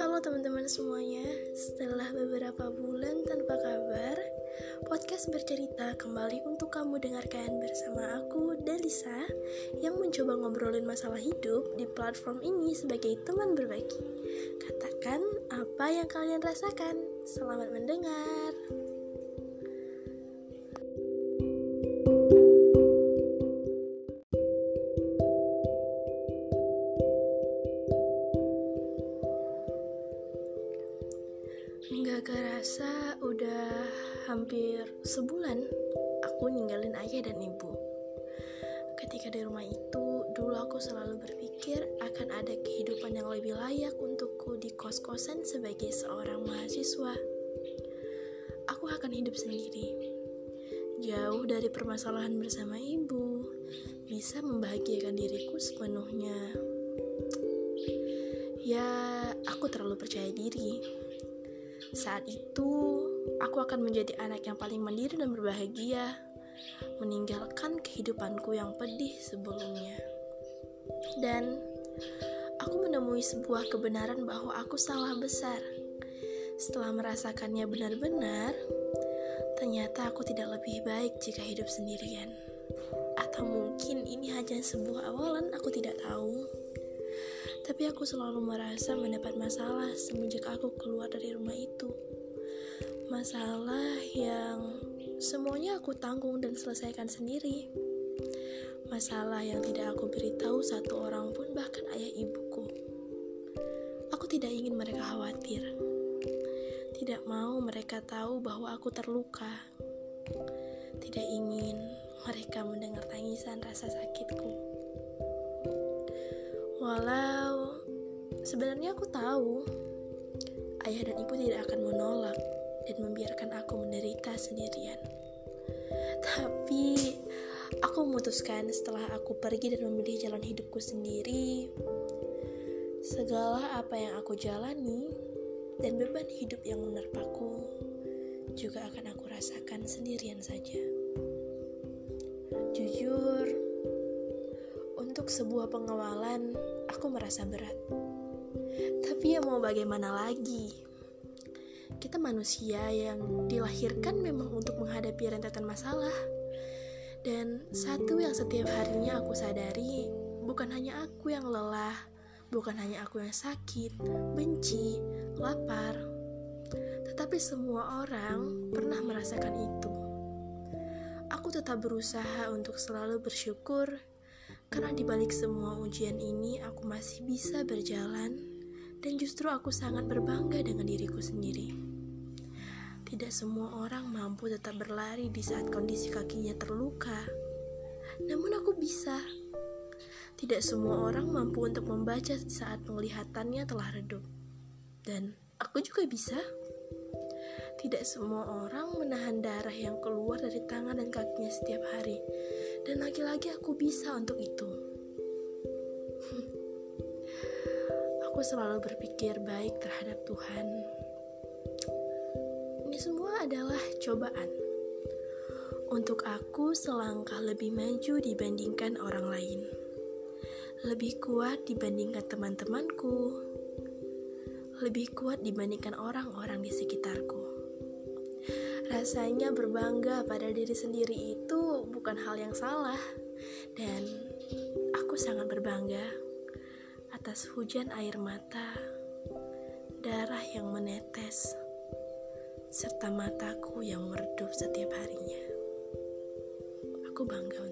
teman-teman semuanya, setelah beberapa bulan tanpa kabar, podcast bercerita kembali untuk kamu dengarkan bersama aku, Dalisa, yang mencoba ngobrolin masalah hidup di platform ini sebagai teman berbagi. Katakan apa yang kalian rasakan. Selamat mendengar. Nggak kerasa udah hampir sebulan aku ninggalin ayah dan ibu. Ketika di rumah itu, dulu aku selalu berpikir akan ada kehidupan yang lebih layak untukku di kos-kosan sebagai seorang mahasiswa. Aku akan hidup sendiri, jauh dari permasalahan bersama ibu, bisa membahagiakan diriku sepenuhnya. Ya, aku terlalu percaya diri saat itu, aku akan menjadi anak yang paling mandiri dan berbahagia, meninggalkan kehidupanku yang pedih sebelumnya. Dan aku menemui sebuah kebenaran bahwa aku salah besar. Setelah merasakannya benar-benar, ternyata aku tidak lebih baik jika hidup sendirian. Atau mungkin ini hanya sebuah awalan, aku tidak tahu. Tapi aku selalu merasa mendapat masalah semenjak aku keluar dari rumah itu. Masalah yang semuanya aku tanggung dan selesaikan sendiri. Masalah yang tidak aku beritahu satu orang pun bahkan ayah ibuku. Aku tidak ingin mereka khawatir. Tidak mau mereka tahu bahwa aku terluka. Tidak ingin mereka mendengar tangisan rasa sakitku. Walau sebenarnya aku tahu ayah dan ibu tidak akan menolak dan membiarkan aku menderita sendirian. Tapi aku memutuskan setelah aku pergi dan memilih jalan hidupku sendiri, segala apa yang aku jalani dan beban hidup yang menerpaku juga akan aku rasakan sendirian saja. Jujur, untuk sebuah pengawalan, aku merasa berat. Tapi ya mau bagaimana lagi? Kita manusia yang dilahirkan memang untuk menghadapi rentetan masalah. Dan satu yang setiap harinya aku sadari, bukan hanya aku yang lelah, bukan hanya aku yang sakit, benci, lapar, tetapi semua orang pernah merasakan itu. Aku tetap berusaha untuk selalu bersyukur karena di balik semua ujian ini, aku masih bisa berjalan, dan justru aku sangat berbangga dengan diriku sendiri. Tidak semua orang mampu tetap berlari di saat kondisi kakinya terluka, namun aku bisa. Tidak semua orang mampu untuk membaca saat penglihatannya telah redup, dan aku juga bisa. Tidak semua orang menahan darah yang keluar dari tangan dan kakinya setiap hari, dan lagi-lagi aku bisa untuk itu. aku selalu berpikir baik terhadap Tuhan. Ini semua adalah cobaan untuk aku selangkah lebih maju dibandingkan orang lain, lebih kuat dibandingkan teman-temanku, lebih kuat dibandingkan orang-orang di sekitarku. Rasanya berbangga pada diri sendiri itu bukan hal yang salah, dan aku sangat berbangga atas hujan air mata, darah yang menetes, serta mataku yang meredup setiap harinya. Aku bangga.